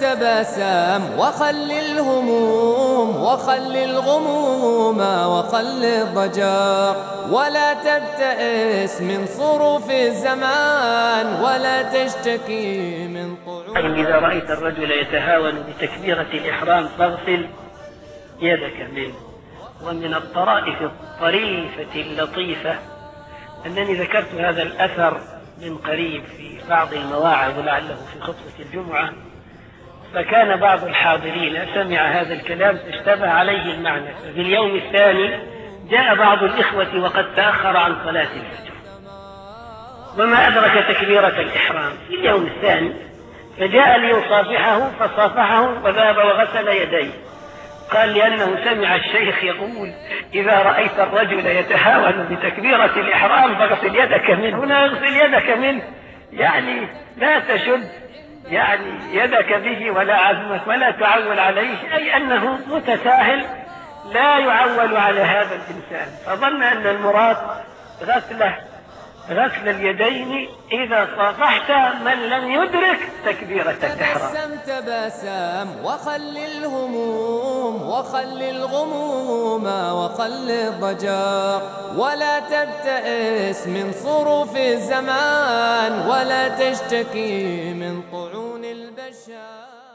تبسم وخل الهموم وخل الغموم وخل الضجر. ولا تبتئس من صروف الزمان ولا تشتكي من طعون. إذا رأيت الرجل يتهاون بتكبيرة الإحرام فاغسل يدك منه. ومن الطرائف الطريفة اللطيفة أنني ذكرت هذا الأثر من قريب في بعض المواعظ لعله في خطبة الجمعة. فكان بعض الحاضرين سمع هذا الكلام فاشتبه عليه المعنى. ففي اليوم الثاني جاء بعض الإخوة وقد تأخر عن صلاة الفجر. وما أدرك تكبيرة الإحرام. في اليوم الثاني فجاء ليصافحه فصافحه وذهب وغسل يديه. قال لأنه سمع الشيخ يقول إذا رأيت الرجل يتهاون بتكبيرة الإحرام فاغسل يدك منه. هنا اغسل يدك منه. يعني لا تشد. يعني يدك به ولا عزمك ولا تعول عليه أي أنه متساهل لا يعول على هذا الإنسان. فظن أن المراد غسله غسل اليدين إذا صافحت من لم يدرك تكبيرة الإحرام تبسم تبسم وخل الهموم وخل الغموم وخل الضجر. ولا تبتئس من صروف الزمان ولا تشتكي من طعون shall.